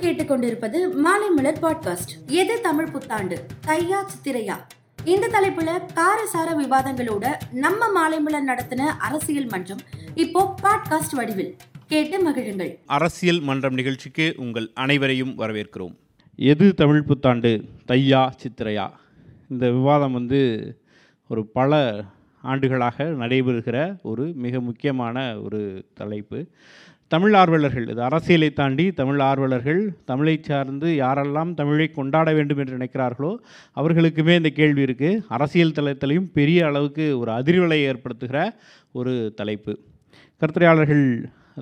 நீங்கள் கேட்டுக்கொண்டிருப்பது மாலை மலர் பாட்காஸ்ட். எது தமிழ் புத்தாண்டு? தையா சித்திரையா. இந்த தலைப்புல காரசார விவாதங்களோட நம்ம மாலை மலர் நடத்தின அரசியல் மன்றம் இப்போ பாட்காஸ்ட் வடிவில் கேட்டு மகிழுங்கள். அரசியல் மன்றம் நிகழ்ச்சிக்கு உங்கள் அனைவரையும் வரவேற்கிறோம். எது தமிழ் புத்தாண்டு? தையா சித்திரையா. இந்த விவாதம் வந்து ஒரு பல ஆண்டுகளாக நடைபெறுகிற ஒரு மிக முக்கியமான ஒரு தலைப்பு. தமிழ் ஆர்வலர்கள் இது அரசியலை தாண்டி தமிழ் ஆர்வலர்கள் தமிழை சார்ந்து யாரெல்லாம் தமிழை கொண்டாட வேண்டும் என்று நினைக்கிறார்களோ அவர்களுக்குமே இந்த கேள்வி இருக்குது அரசியல் தளத்திலையும் பெரிய அளவுக்கு ஒரு அதிர்வலை ஏற்படுத்துகிற ஒரு தலைப்பு. கருத்துரையாளர்கள்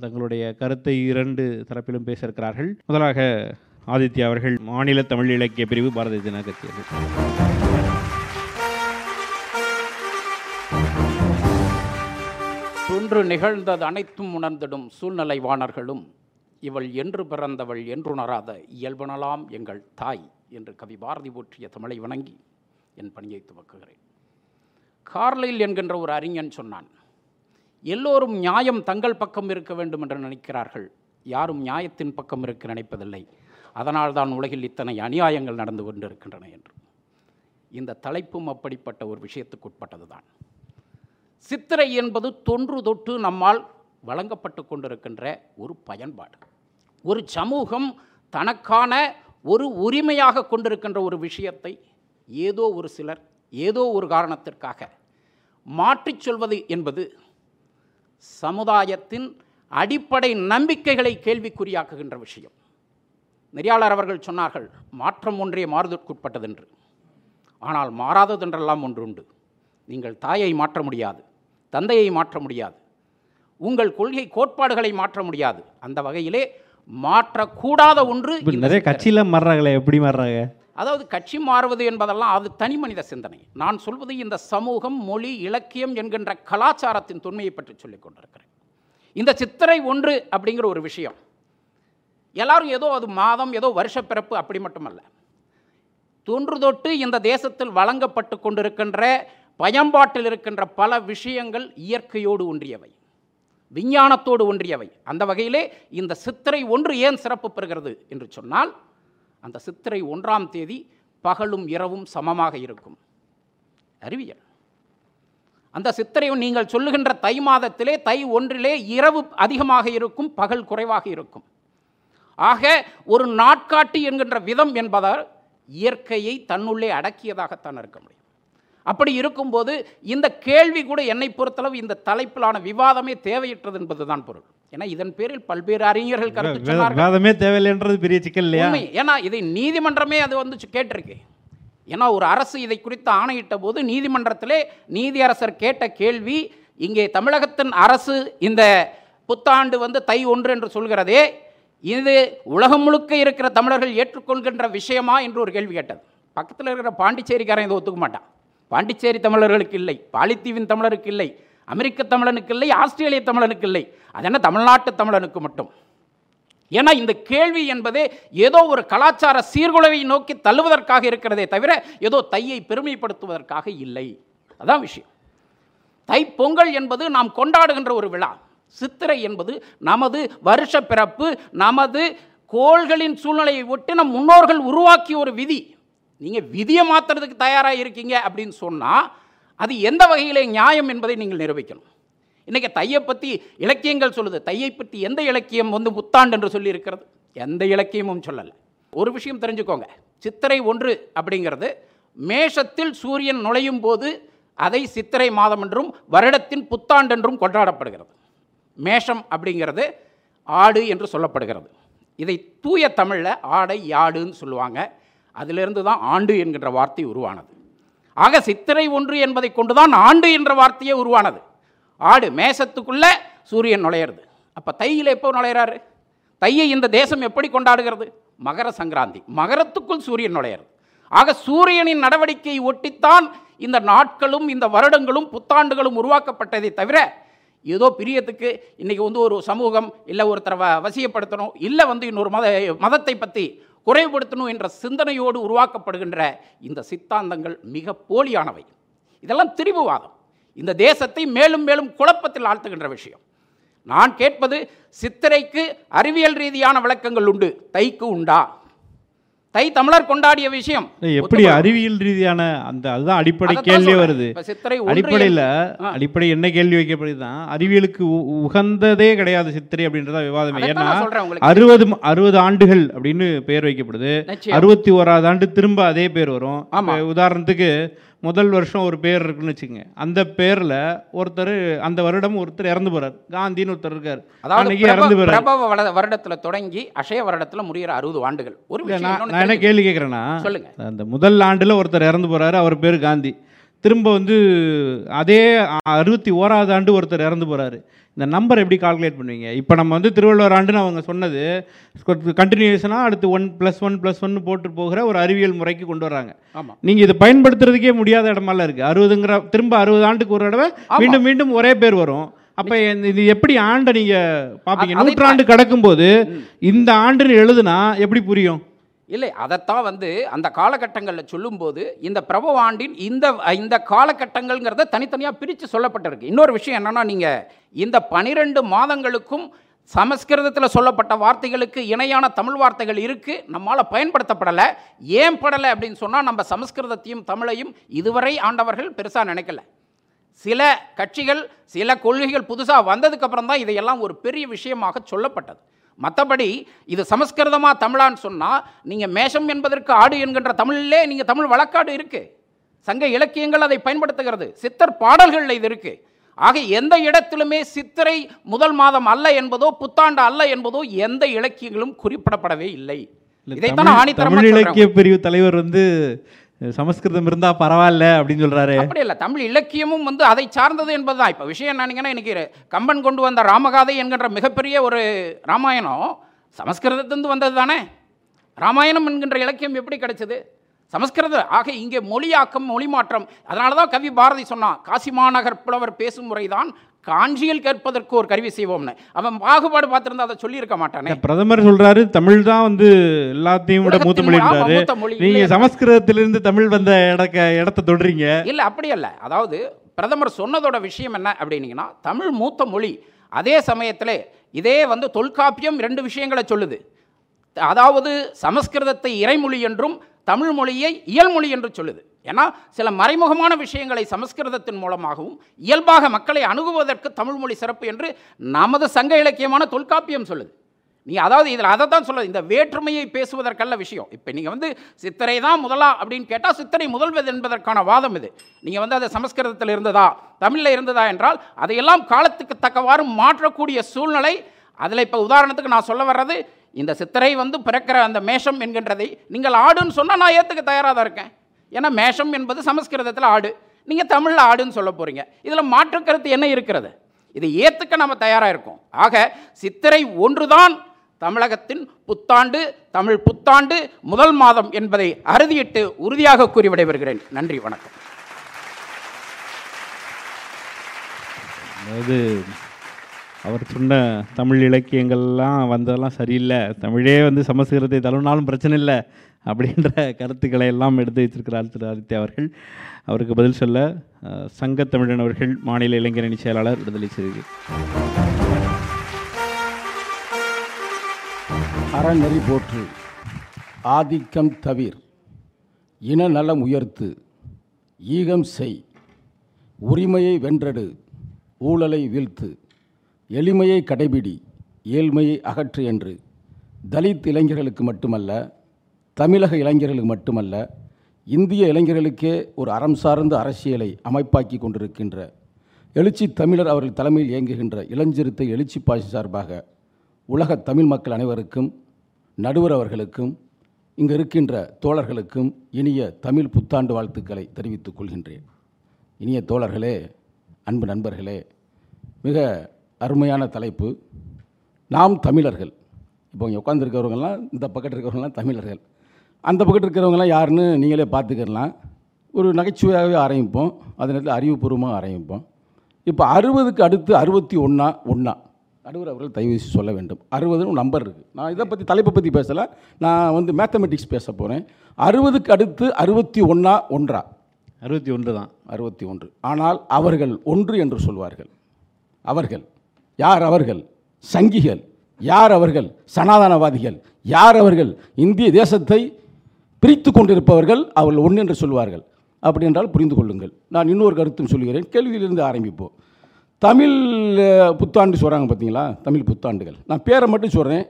தங்களுடைய கருத்தை இரண்டு தரப்பிலும் பேச இருக்கிறார்கள் முதலாக ஆதித்யா அவர்கள் மாநில தமிழ் இலக்கிய பிரிவு பாரதிய ஜனதா கட்சி அன்று நிகழ்ந்தது அனைத்தும் உணர்ந்திடும் சூழ்நிலை வாணர்களும் இவள் என்று பிறந்தவள் என்றுணராத இயல்பனலாம் எங்கள் தாய் என்று கவி பாரதி போற்றிய தமிழை வணங்கி என் பணியை துவக்குகிறேன். கார்லைல் என்கின்ற ஒரு அறிஞன் சொன்னான் எல்லோரும் நியாயம் தங்கள் பக்கம் இருக்க வேண்டும் என்று நினைக்கிறார்கள். யாரும் நியாயத்தின் பக்கம் இருக்க நினைப்பதில்லை. அதனால்தான் உலகில் இத்தனை அநியாயங்கள் நடந்து கொண்டிருக்கின்றன என்று. இந்த தலைப்பும் அப்படிப்பட்ட ஒரு விஷயத்துக்கு தான் சித்திரை என்பது தொன்று தொட்டு நம்மால் வழங்கப்பட்டு கொண்டிருக்கின்ற ஒரு பயன்பாடு. ஒரு சமூகம் தனக்கான ஒரு உரிமையாக கொண்டிருக்கின்ற ஒரு விஷயத்தை ஏதோ ஒரு சிலர் ஏதோ ஒரு காரணத்திற்காக மாற்றிச் சொல்வது என்பது சமுதாயத்தின் அடிப்படை நம்பிக்கைகளை கேள்விக்குறியாக்குகின்ற விஷயம். நெறியாளர் அவர்கள் சொன்னார்கள் மாற்றம் ஒன்றே மாறுதற்குட்பட்டதென்று. ஆனால் மாறாததென்றெல்லாம் ஒன்று உண்டு. நீங்கள் தாயை மாற்ற முடியாது. தந்தையை மாற்ற முடியாது. உங்கள் கொள்கை கோட்பாடுகளை மாற்ற முடியாது. அந்த வகையிலே மாற்றக்கூடாத ஒன்று நிறைய. கட்சியில் மாறுறாங்களே எப்படி மாறுறாங்க? அதாவது கட்சி மாறுவது என்பதெல்லாம் அது தனி மனித சிந்தனை. நான் சொல்வது இந்த சமூகம் மொழி இலக்கியம் என்கின்ற கலாச்சாரத்தின் தொன்மையை பற்றி சொல்லிக் கொண்டிருக்கிறேன். இந்த சித்திரை ஒன்று அப்படிங்கிற ஒரு விஷயம். எல்லாரும் ஏதோ அது மாதம் ஏதோ வருஷப்பிறப்பு அப்படி மட்டுமல்ல. தொன்று தொட்டு இந்த தேசத்தில் வழங்கப்பட்டு கொண்டிருக்கின்ற பயன்பாட்டில் இருக்கின்ற பல விஷயங்கள் இயற்கையோடு ஒன்றியவை விஞ்ஞானத்தோடு ஒன்றியவை. அந்த வகையிலே இந்த சித்திரை ஒன்று ஏன் சிறப்பு பெறுகிறது என்று சொன்னால் அந்த சித்திரை ஒன்றாம் தேதி பகலும் இரவும் சமமாக இருக்கும். அறிவியல். அந்த சித்திரை நீங்கள் சொல்லுகின்ற தை மாதத்திலே தை ஒன்றிலே இரவு அதிகமாக இருக்கும் பகல் குறைவாக இருக்கும். ஆக ஒரு நாட்காட்டி என்கின்ற விதம் என்பதால் இயற்கையை தன்னுள்ளே அடக்கியதாகத்தான் இருக்க முடியும். அப்படி இருக்கும்போது இந்த கேள்வி கூட என்னை பொறுத்தளவு இந்த தலைப்பிலான விவாதமே தேவையற்றது என்பதுதான் பொருள். ஏன்னா இதன் பேரில் பல்வேறு அறிஞர்கள் கருத்து வே- சொன்னார்கள். வேதமே தேவையில்லைன்றது பெரிய சிக்கல் இல்லையா? ஏன்னா இதை நீதிமன்றமே அது வந்து கேட்டிருக்கு. ஏன்னா ஒரு அரசு இதை குறித்து ஆணையிட்ட போது நீதிமன்றத்திலே நீதியரசர் கேட்ட கேள்வி இங்கே தமிழகத்தின் அரசு இந்த புத்தாண்டு வந்து தை ஒன்று என்று சொல்கிறதே இது உலகம் முழுக்க இருக்கிற தமிழர்கள் ஏற்றுக்கொள்கின்ற விஷயமா என்று ஒரு கேள்வி கேட்டது. பக்கத்தில் இருக்கிற பாண்டிச்சேரிக்காரன் இதை ஒத்துக்க மாட்டான். பாண்டிச்சேரி தமிழர்களுக்கு இல்லை பாலித்தீவின் தமிழருக்கு இல்லை அமெரிக்க தமிழனுக்கு இல்லை ஆஸ்திரேலிய தமிழனுக்கு இல்லை. அது என்ன தமிழ்நாட்டு தமிழனுக்கு மட்டும். ஏன்னா இந்த கேள்வி என்பதே ஏதோ ஒரு கலாச்சார சீர்குலைவை நோக்கி தள்ளுவதற்காக இருக்கிறதே தவிர ஏதோ தையை பெருமைப்படுத்துவதற்காக இல்லை. அதான் விஷயம். தை பொங்கல் என்பது நாம் கொண்டாடுகின்ற ஒரு விழா. சித்திரை என்பது நமது வருஷ பிறப்பு நமது கோள்களின் சூழ்நிலையை ஒட்டி நம் முன்னோர்கள் உருவாக்கிய ஒரு விதி. நீங்கள் விதியை மாற்றுறதுக்கு தயாராக இருக்கீங்க அப்படின்னு சொன்னால் அது எந்த வகையில் நியாயம் என்பதை நீங்கள் நிரூபிக்கணும். இன்றைக்கி தையை பற்றி இலக்கியங்கள் சொல்லுது. தையை பற்றி எந்த இலக்கியம் வந்து புத்தாண்டு என்று சொல்லியிருக்கிறது? எந்த இலக்கியமும் சொல்லலை. ஒரு விஷயம் தெரிஞ்சுக்கோங்க. சித்திரை ஒன்று அப்படிங்கிறது மேஷத்தில் சூரியன் நுழையும் போது அதை சித்திரை மாதம் என்றும் வருடத்தின் புத்தாண்டு என்றும் கொண்டாடப்படுகிறது. மேஷம் அப்படிங்கிறது ஆடு என்று சொல்லப்படுகிறது. இதை தூய தமிழில் ஆடை யாடுன்னு சொல்லுவாங்க. அதிலிருந்து தான் ஆண்டு என்கின்ற வார்த்தை உருவானது. ஆக சித்திரை ஒன்று என்பதை கொண்டுதான் ஆண்டு என்ற வார்த்தையே உருவானது. ஆடு மேசத்துக்குள்ளே சூரியன் நுழையிறது. அப்போ தையில் எப்போ நுழையிறாரு? தையை இந்த தேசம் எப்படி கொண்டாடுகிறது? மகர சங்கராந்தி. மகரத்துக்குள் சூரியன் நுழையிறது. ஆக சூரியனின் நடவடிக்கையை ஒட்டித்தான் இந்த நாட்களும் இந்த வருடங்களும் புத்தாண்டுகளும் உருவாக்கப்பட்டதை தவிர ஏதோ பிரியத்துக்கு இன்றைக்கி வந்து ஒரு சமூகம் இல்லை ஒருத்தரை வ வசியப்படுத்தணும் இல்லை வந்து இன்னொரு மத மதத்தை பற்றி குறைவுபடுத்தணும் என்ற சிந்தனையோடு உருவாக்கப்படுகின்ற இந்த சித்தாந்தங்கள் மிக போலியானவை. இதெல்லாம் திரிவுவாதம் இந்த தேசத்தை மேலும் மேலும் குழப்பத்தில் ஆழ்த்துகின்ற விஷயம். நான் கேட்பது சித்திரைக்கு அறிவியல் ரீதியான விளக்கங்கள் உண்டு. தைக்கு உண்டா? தை தமிழர் கொண்டாடிய விஷயம் எப்படி. அறிவியல் ரீதியான அந்த அதுதான் அடிப்படை சொல்றேன். வருது சித்திரை அடிப்படையில். அடிப்படை என்ன கேள்வி வைக்கப்படுதுதான் அறிவியலுக்கு உகந்ததே கிடையாது சித்திரை அப்படின்றத விவாதமே ஏன்னா. அறுபது அறுபது ஆண்டுகள் அப்படின்னு பெயர் வைக்கப்படுது. அறுபத்தி ஓராவது ஆண்டு திரும்ப அதே பேர் வரும் உதாரணத்துக்கு முதல் வருஷம் ஒரு பேர் இருக்குன்னு வச்சுக்கோங்க. அந்த பேர்ல ஒருத்தர் அந்த வருடம் ஒருத்தர் இறந்து போறார். காந்தின்னு ஒருத்தர் இருக்கார். அதாவது அன்னைக்கு இறந்து போறார். பிரபவ வருடத்துல தொடங்கி அஷய வருடத்துல முடிகிற அறுபது ஆண்டுகள். ஒரு நான் என்ன. கேள்வி கேட்குறேன்னா சொல்லுங்க. அந்த முதல் ஆண்டில் ஒருத்தர் இறந்து போறாரு அவர் பேர் காந்தி. திரும்ப வந்து அதே அறுபத்தி ஓராவது ஆண்டு ஒருத்தர் இறந்து போறாரு. இந்த நம்பர் எப்படி கால்குலேட் பண்ணுவீங்க? இப்போ நம்ம வந்து திருவள்ளுவர் ஆண்டுன்னு அவங்க சொன்னது கண்டினியூஷனாக அடுத்து one plus one plus one போட்டு போகிற ஒரு அறிவியல் முறைக்கு கொண்டு வராங்க. ஆமா. நீங்கள் இதை பயன்படுத்துறதுக்கே முடியாத இடமெல்லாம் இருக்குது அறுபதுங்கிற திரும்ப அறுபது ஆண்டுக்கு ஒரு தடவை. மீண்டும் மீண்டும் ஒரே பேர் வரும். அப்போ இது எப்படி ஆண்டை நீங்கள் பார்ப்பீங்க நூற்றாண்டு கடக்கும்போது இந்த ஆண்டுன்னு எழுதுனா எப்படி புரியும்? இல்லை அதைத்தான் வந்து அந்த காலகட்டங்களில் சொல்லும்போது இந்த பிரபவாண்டின் இந்த இந்த காலகட்டங்கள்ங்கிறத தனித்தனியாக பிரித்து சொல்லப்பட்டிருக்கு. இன்னொரு விஷயம் என்னென்னா நீங்கள் இந்த பனிரெண்டு மாதங்களுக்கும் சமஸ்கிருதத்தில் சொல்லப்பட்ட வார்த்தைகளுக்கு இணையான தமிழ் வார்த்தைகள் இருக்குது நம்மால் பயன்படுத்தப்படலை. ஏன் படலை அப்படின்னு சொன்னால் நம்ம சமஸ்கிருதத்தையும் தமிழையும் இதுவரை ஆண்டவர்கள் பெருசாக நினைக்கல. சில கட்சிகள் சில கொள்கைகள் புதுசாக வந்ததுக்கப்புறம் தான் இதையெல்லாம் ஒரு பெரிய விஷயமாக சொல்லப்பட்டது. மற்றபடி இது சமஸ்கிருதமா தமிழான்னு சொன்னால் நீங்கள் மேஷம் என்பதற்கு ஆடு என்கின்ற தமிழிலே நீங்கள் தமிழ் வழக்காடு இருக்குது சங்க இலக்கியங்கள் அதை பயன்படுத்துகிறது. சித்தர் பாடல்களில் இது இருக்குது ஆக எந்த இடத்திலுமே சித்திரை முதல் மாதம் அல்ல என்பதோ புத்தாண்டு அல்ல என்பதோ எந்த இலக்கியங்களும் குறிப்பிடப்படவே இல்லை. இதைத்தான் ஆணித்தரமா. இலக்கிய பிரிவு தலைவர் வந்து சமஸ்கிருதம் இருந்தா பரவாயில்ல அப்படின்னு சொல்றாரு. அப்படி இல்லை தமிழ் இலக்கியமும் வந்து அதை சார்ந்தது என்பதுதான். இப்போ விஷயம் என்னன்னீங்கன்னா இன்னைக்கு கம்பன் கொண்டு வந்த ராமகாதை என்கின்ற மிகப்பெரிய ஒரு ராமாயணம் சமஸ்கிருதத்திலிருந்து வந்தது தானே ராமாயணம் என்கின்ற இலக்கியம் எப்படி கிடைச்சது? சமஸ்கிருதம் ஆக இங்கே மொழியாக்கம் மொழி மாற்றம். அதனால தான் கவி பாரதி சொன்னான் காசி மாநகர் புலவர் பேசும் முறைதான் காஞ்சியில் கேட்பதற்கு ஒரு கருவி செய்வோம்னு. அவன் பாகுபாடு பார்த்திருந்தா அதை சொல்லியிருக்க மாட்டானே. பிரதமர் சொல்றாரு தமிழ் தான் வந்து எல்லாத்தையும் விட மூத்த மொழி நீங்க? சமஸ்கிருதத்திலிருந்து தமிழ் வந்த இடக்க இடத்த தொடுறீங்க. இல்லை அப்படி அல்ல. அதாவது பிரதமர் சொன்னதோட விஷயம் என்ன அப்படின்னீங்கன்னா தமிழ் மூத்த மொழி அதே சமயத்தில் இதே வந்து தொல்காப்பியம் ரெண்டு விஷயங்களை சொல்லுது. அதாவது சமஸ்கிருதத்தை இறைமொழி என்றும் தமிழ் மொழியை இயல்மொழி என்று சொல்லுது. ஏன்னா சில மறைமுகமான விஷயங்களை சமஸ்கிருதத்தின் மூலமாகவும் இயல்பாக மக்களை அணுகுவதற்கு தமிழ் மொழி சிறப்பு என்று நமது சங்க இலக்கியமான தொல்காப்பியம் சொல்லுது. நீ அதாவது இதில் அதை தான் சொல்ல இந்த வேற்றுமையை பேசுவதற்கல்ல விஷயம். இப்போ நீங்கள் வந்து சித்திரை தான் முதலா அப்படின்னு கேட்டால் சித்திரை முதல்வது என்பதற்கான வாதம் இது. நீங்கள் வந்து அது சமஸ்கிருதத்தில் இருந்ததா தமிழில் இருந்ததா என்றால் அதையெல்லாம் காலத்துக்கு தக்கவாறு மாற்றக்கூடிய சூழ்நிலை. அதில் இப்போ உதாரணத்துக்கு நான் சொல்ல வர்றது இந்த சித்திரை வந்து பிறக்கிற அந்த மேஷம் என்கின்றதை நீங்கள் ஆடுன்னு சொன்னால் நான் ஏற்றுக்க தயாராக தான் இருக்கேன். ஏன்னா மேஷம் என்பது சமஸ்கிருதத்தில் ஆடு. நீங்கள் தமிழில் ஆடுன்னு சொல்ல போகிறீங்க இதில் மாற்று கருத்து என்ன இருக்கிறது? இதை ஏற்றுக்க நம்ம தயாராக இருக்கோம். ஆக சித்திரை ஒன்றுதான் தமிழகத்தின் புத்தாண்டு தமிழ் புத்தாண்டு முதல் மாதம் என்பதை அறுதியிட்டு உறுதியாக கூறி விடைபெறுகிறேன் நன்றி வணக்கம். அதாவது அவர் சொன்ன தமிழ் இலக்கியங்கள்லாம் வந்ததெல்லாம் சரியில்லை. தமிழே வந்து சமஸ்கிருதத்தை தழுவினாலும் பிரச்சனை இல்லை. அப்படின்ற கருத்துக்களை எல்லாம் எடுத்து வச்சிருக்கிறார் திரு ஆதித்யா அவர்கள். அவருக்கு பதில் சொல்ல சங்கத்தமிழன் அவர்கள் மாநில இளைஞரணி செயலாளர் விடுதலை செய்தி அறநெறி போற்று ஆதிக்கம் தவிர் இன நலம் உயர்த்து ஈகம் செய் உரிமையை வென்றெடு ஊழலை வீழ்த்து எளிமையை கடைபிடி ஏழ்மையை அகற்று என்று தலித் இளைஞர்களுக்கு மட்டுமல்ல தமிழக இளைஞர்களுக்கு மட்டுமல்ல இந்திய இளைஞர்களுக்கே ஒரு அறம் சார்ந்த அரசியலை அமைப்பாக்கி கொண்டிருக்கின்ற எழுச்சி தமிழர் அவர்கள் தலைமையில் இயங்குகின்ற இளஞ்சிறுத்தை எழுச்சி பாசி சார்பாக உலக தமிழ் மக்கள் அனைவருக்கும் நடுவர் அவர்களுக்கும் இங்கு இருக்கின்ற தோழர்களுக்கும் இனிய தமிழ் புத்தாண்டு வாழ்த்துக்களை தெரிவித்துக் கொள்கின்றேன். இனிய தோழர்களே அன்பு நண்பர்களே மிக அருமையான தலைப்பு. நாம் தமிழர்கள். இப்போ இங்கே உட்காந்துருக்கிறவங்கெல்லாம் இந்த பக்கத்தில் இருக்கிறவங்களாம் தமிழர்கள். அந்த பக்கத்தில் இருக்கிறவங்கலாம் யாருன்னு நீங்களே பார்த்துக்கிடலாம் ஒரு நகைச்சுவையாகவே ஆரம்பிப்போம். அதே நேரத்தில் அறிவுபூர்வமாக ஆரம்பிப்போம். இப்போ அறுபதுக்கு அடுத்து அறுபத்தி ஒன்றா ஒன்றா நடுவர் அவர்கள் தயவு சொல்ல வேண்டும். அறுபதுன்னு நம்பர் இருக்குது நான் இதை பற்றி தலைப்பை பற்றி பேசலை. நான் வந்து மேத்தமெட்டிக்ஸ் பேச போகிறேன் அறுபதுக்கு அடுத்து அறுபத்தி ஒன்றா ஒன்றா? அறுபத்தி ஒன்று தான். அறுபத்தி ஒன்று. ஆனால் அவர்கள் ஒன்று என்று சொல்வார்கள். அவர்கள். யார் அவர்கள்? சங்கிகள். யார் அவர்கள்? சனாதனவாதிகள். யார் அவர்கள்? இந்திய தேசத்தை பிரித்து கொண்டிருப்பவர்கள் அவர்கள் ஒன்று என்று சொல்வார்கள். அப்படி என்றால் புரிந்து கொள்ளுங்கள். நான் இன்னொரு கருத்தும் சொல்கிறேன். கேள்வியிலிருந்து ஆரம்பிப்போம். தமிழ் புத்தாண்டு சொல்கிறாங்க பார்த்தீங்களா? தமிழ் புத்தாண்டுகள். நான் பேரை மட்டும் சொல்கிறேன்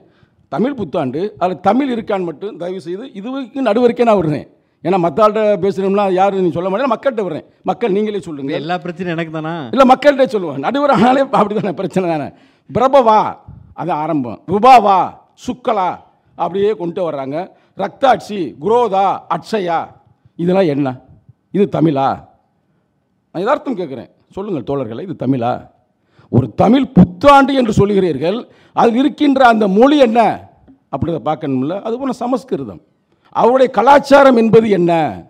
தமிழ் புத்தாண்டு அதில் தமிழ் இருக்கான்னு மட்டும் தயவு செய்து இதுவுக்கு நடுவருக்கே நான் விடுறேன். ஏன்னா மற்ற ஆள்கிட்ட பேசுகிறோம்னா யாரும் நீ சொல்ல மாட்டேன் மக்கள்கிட்ட விடுறேன். மக்கள் நீங்களே சொல்லுங்கள். எல்லா பிரச்சனையும் எனக்கு தானா? இல்லை மக்கள்கிட்ட சொல்லுவேன் நடுவர் ஆனாலே அப்படி தானே பிரச்சனை தானே. பிரபவா அது ஆரம்பம். விபாவா சுக்கலா அப்படியே கொண்டு வர்றாங்க. ரக்தாட்சி குரோதா அட்சயா இதெல்லாம் என்ன? இது தமிழா? நான் யதார்த்தம் கேட்குறேன். சொல்லுங்கள் தோழர்களை இது தமிழா? ஒரு தமிழ் புத்தாண்டு என்று சொல்கிறீர்கள் அதில் இருக்கின்ற அந்த மொழி என்ன? அப்படின்றத பார்க்கணும்ல. அது போல சமஸ்கிருதம். அவருடைய கலாச்சாரம் என்பது என்ன?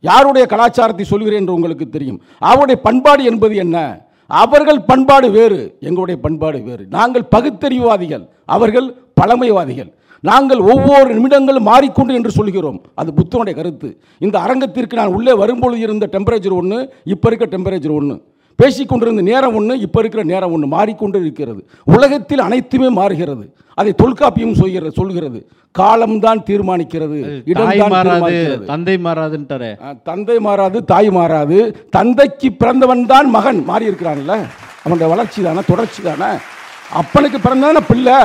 யாருடைய கலாச்சாரத்தை சொல்கிறேன் என்று உங்களுக்கு தெரியும். அவருடைய பண்பாடு என்பது என்ன? அவர்கள் பண்பாடு வேறு எங்களுடைய பண்பாடு வேறு. நாங்கள் பகுத்தறிவாதிகள் அவர்கள் பழமைவாதிகள். நாங்கள் ஒவ்வொரு நிமிடங்களும் மாறிக்கொண்டு என்று சொல்கிறோம். அது புத்தனுடைய கருத்து. இந்த அரங்கத்திற்கு நான் உள்ளே வரும்பொழுது இருந்த டெம்பரேச்சர் ஒன்று இப்போ இருக்க டெம்பரேச்சர் ஒன்று பேசிக்கொண்டிருந்த நேரம் ஒன்று இப்போ இருக்கிற நேரம் ஒன்று மாறிக்கொண்டு இருக்கிறது. உலகத்தில் அனைத்துமே மாறுகிறது. அதை தொல்காப்பியம் சொல்கிறது சொல்கிறது. காலம்தான் தீர்மானிக்கிறது. தீர்மானிக்கிறது. தந்தை மாறாதுன்ட்டாரே. தந்தை மாறாது தாய் மாறாது. தந்தைக்கு பிறந்தவன் தான் மகன் மாறி இருக்கிறான்ல அவனுடைய வளர்ச்சி தானே தொடர்ச்சி தானே அப்பனுக்கு பிறந்தான பிள்ளை?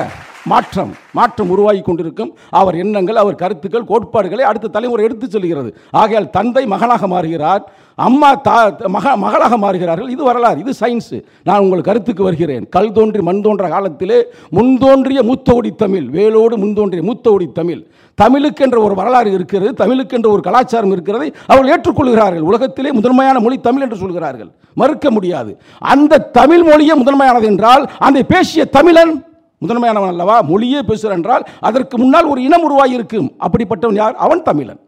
மாற்றம் மாற்றம் உருவாகி கொண்டிருக்கும். அவர் எண்ணங்கள் அவர் கருத்துக்கள் கோட்பாடுகளை அடுத்த தலைமுறை எடுத்துச் செல்கிறது ஆகையால் தந்தை மகனாக மாறுகிறார் அம்மா தா மக மகளாக மாறுகிறார்கள். இது வரலாறு இது சயின்ஸு நான் உங்கள் கருத்துக்கு வருகிறேன். கல் தோன்றி மண் தோன்ற காலத்திலே முன்தோன்றிய மூத்தோடி தமிழ் வேலோடு முன்தோன்றிய மூத்தோடி தமிழ். தமிழுக்கென்ற ஒரு வரலாறு இருக்கிறது தமிழுக்கென்ற ஒரு கலாச்சாரம் இருக்கிறதை அவர்கள் ஏற்றுக்கொள்கிறார்கள். உலகத்திலே முதன்மையான மொழி தமிழ் என்று சொல்கிறார்கள். மறுக்க முடியாது. அந்த தமிழ் மொழியே முதன்மையானது என்றால் அந்த பேசிய தமிழன் முதன்மையானவன் அல்லவா மொழியே பேசுகிறான் என்றால் அதற்கு முன்னால் ஒரு இனம் உருவாகி இருக்கும் அப்படிப்பட்டவன் யார்? அவன் தமிழன்.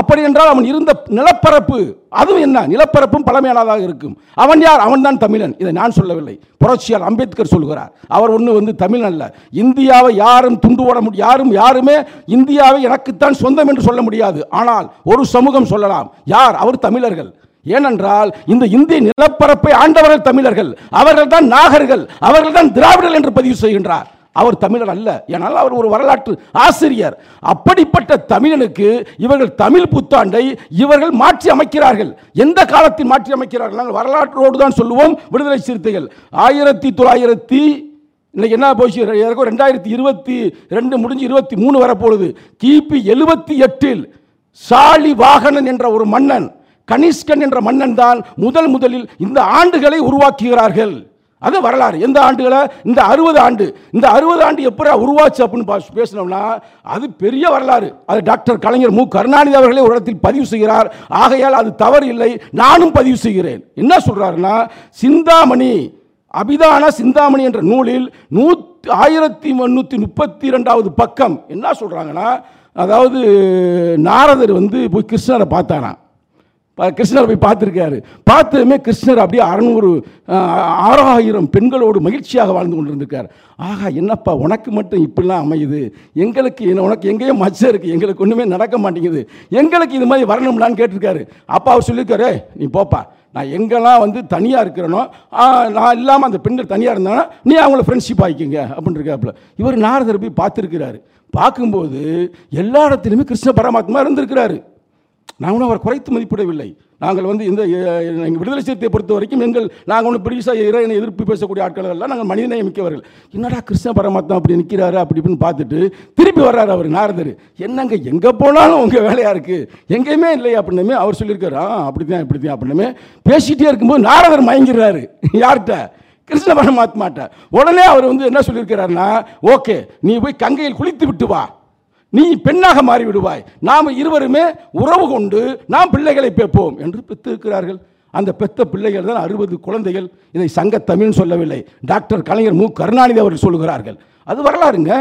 அப்படி என்றால் அவன் இருந்த நிலப்பரப்பு அதுவும் என்ன? நிலப்பரப்பும் பழமையானதாக இருக்கும். அவன் யார்? அவன்தான் தமிழன். இதை நான் சொல்லவில்லை. புரட்சியார் அம்பேத்கர் சொல்கிறார். அவர் ஒன்று வந்து தமிழ் அல்ல. இந்தியாவை யாரும் துண்டு ஓட முடியும் யாரும் யாருமே இந்தியாவை எனக்குத்தான் சொந்தம் என்று சொல்ல முடியாது. ஆனால் ஒரு சமூகம் சொல்லலாம். யார்? அவர் தமிழர்கள். ஏனென்றால் இந்த இந்திய நிலப்பரப்பை ஆண்டவர்கள் தமிழர்கள் அவர்கள் தான் நாகர்கள் அவர்கள் தான் திராவிடர்கள் என்று பதிவு செய்கின்றார். அவர் தமிழர் அல்ல ஏனால் அவர் ஒரு வரலாற்று ஆசிரியர். அப்படிப்பட்ட தமிழனுக்கு இவர்கள் தமிழ் புத்தாண்டை இவர்கள் மாற்றி அமைக்கிறார்கள். எந்த காலத்தில் மாற்றி அமைக்கிறார்கள்? நாங்கள் வரலாற்றோடு தான் சொல்லுவோம் விடுதலை சிறுத்தைகள். ஆயிரத்தி தொள்ளாயிரத்தி இன்னைக்கு என்ன போச்சு? ஏறக்குறைய ரெண்டாயிரத்தி இருபத்தி ரெண்டு முடிஞ்சு இருபத்தி மூணு வரப்போகுது. கிபி எழுபத்தி எட்டில் சாலி வாகனன் என்ற ஒரு மன்னன் கனிஷ்கன் என்ற மன்னன் தான் முதல் முதலில் இந்த ஆண்டுகளை உருவாக்குகிறார்கள். அது வரலாறு. எந்த ஆண்டுகளை? இந்த அறுபது ஆண்டு. இந்த அறுபது ஆண்டு எப்படி உருவாச்சு அப்படின்னு பேசினோம்னா அது பெரிய வரலாறு. அது டாக்டர் கலைஞர் மு. கருணாநிதி அவர்களே ஒரு இடத்தில் பதிவு செய்கிறார். ஆகையால் அது தவறு இல்லை. நானும் பதிவு செய்கிறேன். என்ன சொல்கிறாருன்னா சிந்தாமணி அபிதான சிந்தாமணி என்ற நூலில் நூத் ஆயிரத்தி முந்நூற்றி முப்பத்தி ரெண்டாவது பக்கம் என்ன சொல்கிறாங்கன்னா அதாவது நாரதர் வந்து போய் கிருஷ்ணரை பார்த்தாராம். கிருஷ்ணரை போய் பார்த்துருக்காரு. பார்த்ததுமே கிருஷ்ணர் அப்படியே அறநூறு ஆறாயிரம் பெண்களோடு மகிழ்ச்சியாக வாழ்ந்து கொண்டிருந்திருக்கார். ஆகா என்னப்பா உனக்கு மட்டும் இப்படிலாம் அமையுது. எங்களுக்கு என்ன- உனக்கு எங்கேயோ மச்சம் இருக்குது எங்களுக்கு ஒன்றுமே நடக்க மாட்டேங்குது. எங்களுக்கு இது மாதிரி வரணும்லான்னு கேட்டிருக்காரு. அப்பா அவர் சொல்லியிருக்காரு நீ போப்பா. நான் எங்கெல்லாம் வந்து தனியாக இருக்கிறனோ நான் இல்லாமல் அந்த பெண்கள் தனியாக இருந்தாங்கன்னா நீ அவங்கள ஃப்ரெண்ட்ஷிப் ஆகிக்கிங்க அப்படின்னு இருக்காப்புல. இவர் நாரதர் போய் பார்த்துருக்கிறாரு. பார்க்கும்போது எல்லா இடத்துலையுமே கிருஷ்ண பரமாத்மா இருந்திருக்கிறாரு. நாங்களும் அவர் குறைத்து மதிப்பிடவில்லை. நாங்கள் வந்து இந்த எங்கள் விடுதலை சிறுத்தையை பொறுத்த வரைக்கும் எங்கள் நாங்கள் ஒன்று பெருசாக இறையனை எதிர்ப்பு பேசக்கூடிய ஆட்கள் எல்லாம் நாங்கள் மனிதநேயம் மிக்கவர்கள் என்னடா கிருஷ்ண பரமாத்மா அப்படி நிற்கிறாரு அப்படி இப்படின்னு பார்த்துட்டு திருப்பி வர்றாரு அவர் நாரதர். என்னங்க எங்கே போனாலும் உங்கள் வேலையாக இருக்குது எங்கேயுமே இல்லை அப்படின்னுமே அவர் சொல்லியிருக்காரு. ஆ அப்படி தான் இப்படி தான் அப்படின்னுமே பேசிகிட்டே இருக்கும்போது நாரதர் மயங்கிறாரு. யார்கிட்ட? கிருஷ்ண பரமாத்மாட்ட. உடனே அவர் வந்து என்ன சொல்லியிருக்கிறாருன்னா ஓகே நீ போய் கங்கையில் குளித்து விட்டு வா. நீ பெண்ணாக மாறிவிடுவாய். நாம் இருவருமே உறவு கொண்டு நாம் பிள்ளைகளை பெப்போம் என்று பெற்றிருக்கிறார்கள். அந்த பெத்த பிள்ளைகள் தான் அறுபது குழந்தைகள். இதை சங்க தமிழ்னு சொல்லவில்லை. டாக்டர் கலைஞர் மு. கருணாநிதி அவர்கள் சொல்கிறார்கள் அது வரலாறுங்க.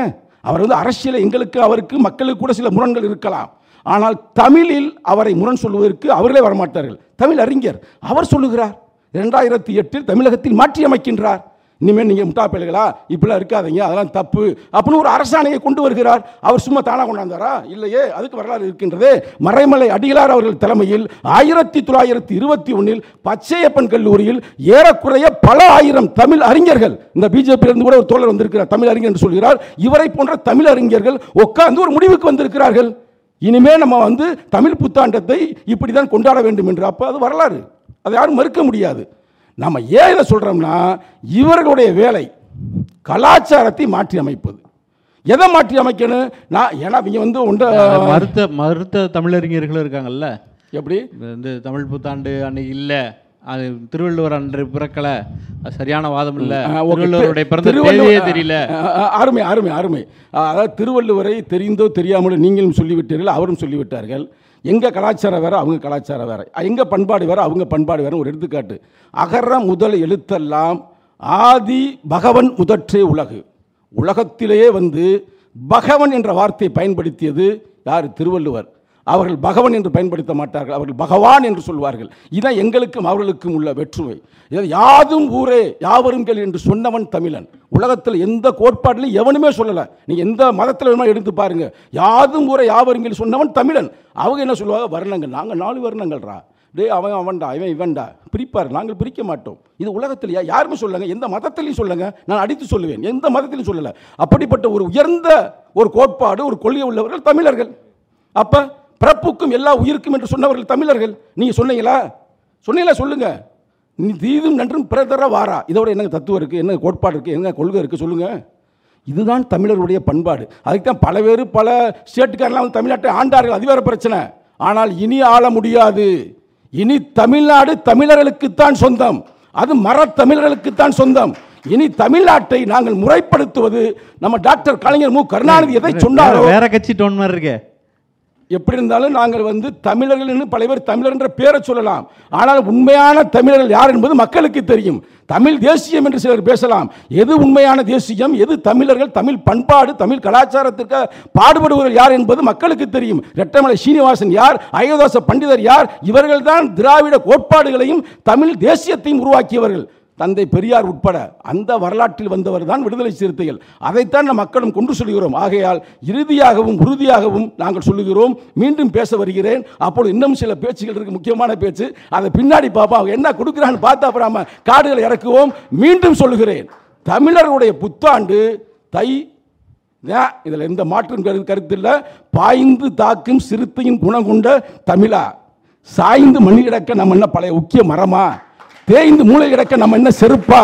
அவர் வந்து அரசியல் எங்களுக்கு அவருக்கு மக்களுக்கு கூட சில முரண்கள் இருக்கலாம். ஆனால் தமிழில் அவரை முரண் சொல்வதற்கு அவர்களே வரமாட்டார்கள். தமிழ் அறிஞர் அவர் சொல்லுகிறார். இரண்டாயிரத்தி எட்டில் தமிழகத்தில் மாற்றி அமைக்கின்றார் இனிமேல் நீங்கள் முட்டா பயல்களா இப்படிலாம் இருக்காதீங்க. அதெல்லாம் தப்பு. அப்படின்னு ஒரு அரசாணையை கொண்டு வருகிறார். அவர் சும்மா தானாக கொண்டாந்தாரா? இல்லையே. அதுக்கு வரலாறு இருக்கின்றதே. மறைமலை அடிகளார் அவர்கள் தலைமையில் ஆயிரத்தி தொள்ளாயிரத்தி இருபத்தி ஒன்றில் பச்சையப்பன் கல்லூரியில் ஏறக்குறைய பல ஆயிரம் தமிழ் அறிஞர்கள் இந்த பிஜேபியிலிருந்து கூட ஒரு தோழர் வந்திருக்கிறார் தமிழ் அறிஞர் என்று சொல்கிறார். இவரை போன்ற தமிழ் அறிஞர்கள் உட்கார்ந்து ஒரு முடிவுக்கு வந்திருக்கிறார்கள். இனிமே நம்ம வந்து தமிழ் புத்தாண்டத்தை இப்படி தான் கொண்டாட வேண்டும் என்று. அப்போ அது வரலாறு. அதை யாரும் மறுக்க முடியாது. நம்ம ஏன் இதை சொல்கிறோம்னா இவர்களுடைய வேலை கலாச்சாரத்தை மாற்றி அமைப்பது. எதை மாற்றி அமைக்கணும்? நான் ஏன்னா இவங்க வந்து ஒன்றை மறுத்த மறுத்த தமிழறிஞர்களும் இருக்காங்கல்ல. எப்படி? இந்த தமிழ் புத்தாண்டு அன்னைக்கு இல்லை. அது திருவள்ளுவர் அன்று பிறக்கலை. சரியான வாதம் இல்லை. திருவள்ளுவருடைய பிறந்த தெரியல. அருமை அருமை அருமை. அதாவது திருவள்ளுவரை தெரிந்தோ தெரியாமலோ நீங்களும் சொல்லிவிட்டீர்கள் அவரும் சொல்லிவிட்டார்கள். எங்கள் கலாச்சாரம் வேறு அவங்க கலாச்சாரம் வேறு. எங்கள் பண்பாடு வேறு அவங்க பண்பாடு வேற ஒரு எடுத்துக்காட்டு. அகர முதல் எழுத்தெல்லாம் ஆதி பகவன் முதற்றே உலகு. உலகத்திலேயே வந்து பகவன் என்ற வார்த்தையை பயன்படுத்தியது யார்? திருவள்ளுவர். அவர்கள் பகவன் என்று பயன்படுத்த மாட்டார்கள். அவர்கள் பகவான் என்று சொல்வார்கள். இதான் எங்களுக்கும் அவர்களுக்கும் உள்ள வெற்றுமை. இது யாதும் ஊரே யாவருங்கள் என்று சொன்னவன் தமிழன். உலகத்தில் எந்த கோட்பாட்டிலையும் எவனுமே சொல்லலை. நீங்கள் எந்த மதத்தில் வேணுமா எடுத்து பாருங்க. யாதும் ஊரே யாவருங்கள் சொன்னவன் தமிழன். அவங்க என்ன சொல்லுவாங்க? வர்ணங்கள் நாங்கள் நாலு வர்ணங்கள்ரா. டே அவன் அவன்டா இவன் இவன்டா. பிரிப்பார். நாங்கள் பிரிக்க மாட்டோம். இது உலகத்திலேயா யாருமே சொல்லுங்க எந்த மதத்திலையும் சொல்லுங்க நான் அடித்து சொல்லுவேன். எந்த மதத்திலையும் சொல்லலை. அப்படிப்பட்ட ஒரு உயர்ந்த ஒரு கோட்பாடு ஒரு கொள்கை உள்ளவர்கள் தமிழர்கள். அப்போ பிறப்புக்கும் எல்லா உயிருக்கும் என்று சொன்னவர்கள் தமிழர்கள். நீங்க சொன்னீங்களா? சொன்னீங்களா? சொல்லுங்க. நீ தீதும் நன்றும் பிறதர வாரா. இதோட என்ன தத்துவம் இருக்கு? என்ன கோட்பாடு இருக்கு? என்ன கொள்கை இருக்கு? சொல்லுங்க. இதுதான் தமிழருடைய பண்பாடு. அதுக்கு தான் பல பேர் பல ஸ்டேட்டுக்காரெல்லாம் வந்து தமிழ்நாட்டை ஆண்டார்கள். அது வேற பிரச்சனை. ஆனால் இனி ஆள முடியாது. இனி தமிழ்நாடு தமிழர்களுக்குத்தான் சொந்தம். அது மரத் தமிழர்களுக்குத்தான் சொந்தம். இனி தமிழ்நாட்டை நாங்கள் முறைப்படுத்துவது நம்ம டாக்டர் கலைஞர் மு. கருணாநிதி எதை சொன்னாரோ வேற கட்சி டோன் மாதிரி இருக்கே. எப்படி இருந்தாலும் நாங்கள் வந்து தமிழர்கள் என்று பல பேர் தமிழர் என்ற பேரை சொல்லலாம். ஆனால் உண்மையான தமிழர்கள் யார் என்பது மக்களுக்கு தெரியும். தமிழ் தேசியம் என்று சிலர் பேசலாம். எது உண்மையான தேசியம்? எது தமிழர்கள்? தமிழ் பண்பாடு தமிழ் கலாச்சாரத்திற்கு பாடுபடுபவர்கள் யார் என்பது மக்களுக்கு தெரியும். ரெட்டமலை சீனிவாசன் யார்? அயோதாச பண்டிதர் யார்? இவர்கள்தான் திராவிட கோட்பாடுகளையும் தமிழ் தேசியத்தையும் உருவாக்கியவர்கள். தந்தை பெரியார் உட்பட அந்த வரலாற்றில் வந்தவர் தான் விடுதலை சிறுத்தைகள். அதைத்தான் நம் மக்களும் கொண்டு சொல்கிறோம். ஆகையால் இறுதியாகவும் உறுதியாகவும் நாங்கள் சொல்லுகிறோம். மீண்டும் பேச வருகிறேன். அப்பொழுது இன்னும் சில பேச்சுகள் இருக்கு. முக்கியமான பேச்சு. அதை பின்னாடி பார்ப்போம். அவங்க என்ன கொடுக்குறான்னு பார்த்தா அப்புறம் காடுகளை இறக்குவோம். மீண்டும் சொல்லுகிறேன். தமிழருடைய புத்தாண்டு தை இதில் எந்த மாற்றும் கரு கருத்து இல்லை. பாய்ந்து தாக்கும் சிறுத்தையின் குணம் கொண்ட தமிழா. சாய்ந்து மணி கிடக்க நம்ம என்ன பழைய முக்கிய மரமா? தேய்ந்து மூளை கிடக்க நம்ம என்ன செருப்பா?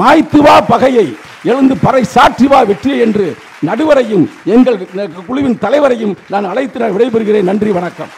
மாய்த்து வா பகையை எழுந்து பறை சாற்றி வா வெற்றி என்று நடுவரையும் எங்கள் குழுவின் தலைவரையும் நான் அழைத்து நான் விடைபெறுகிறேன். நன்றி வணக்கம்.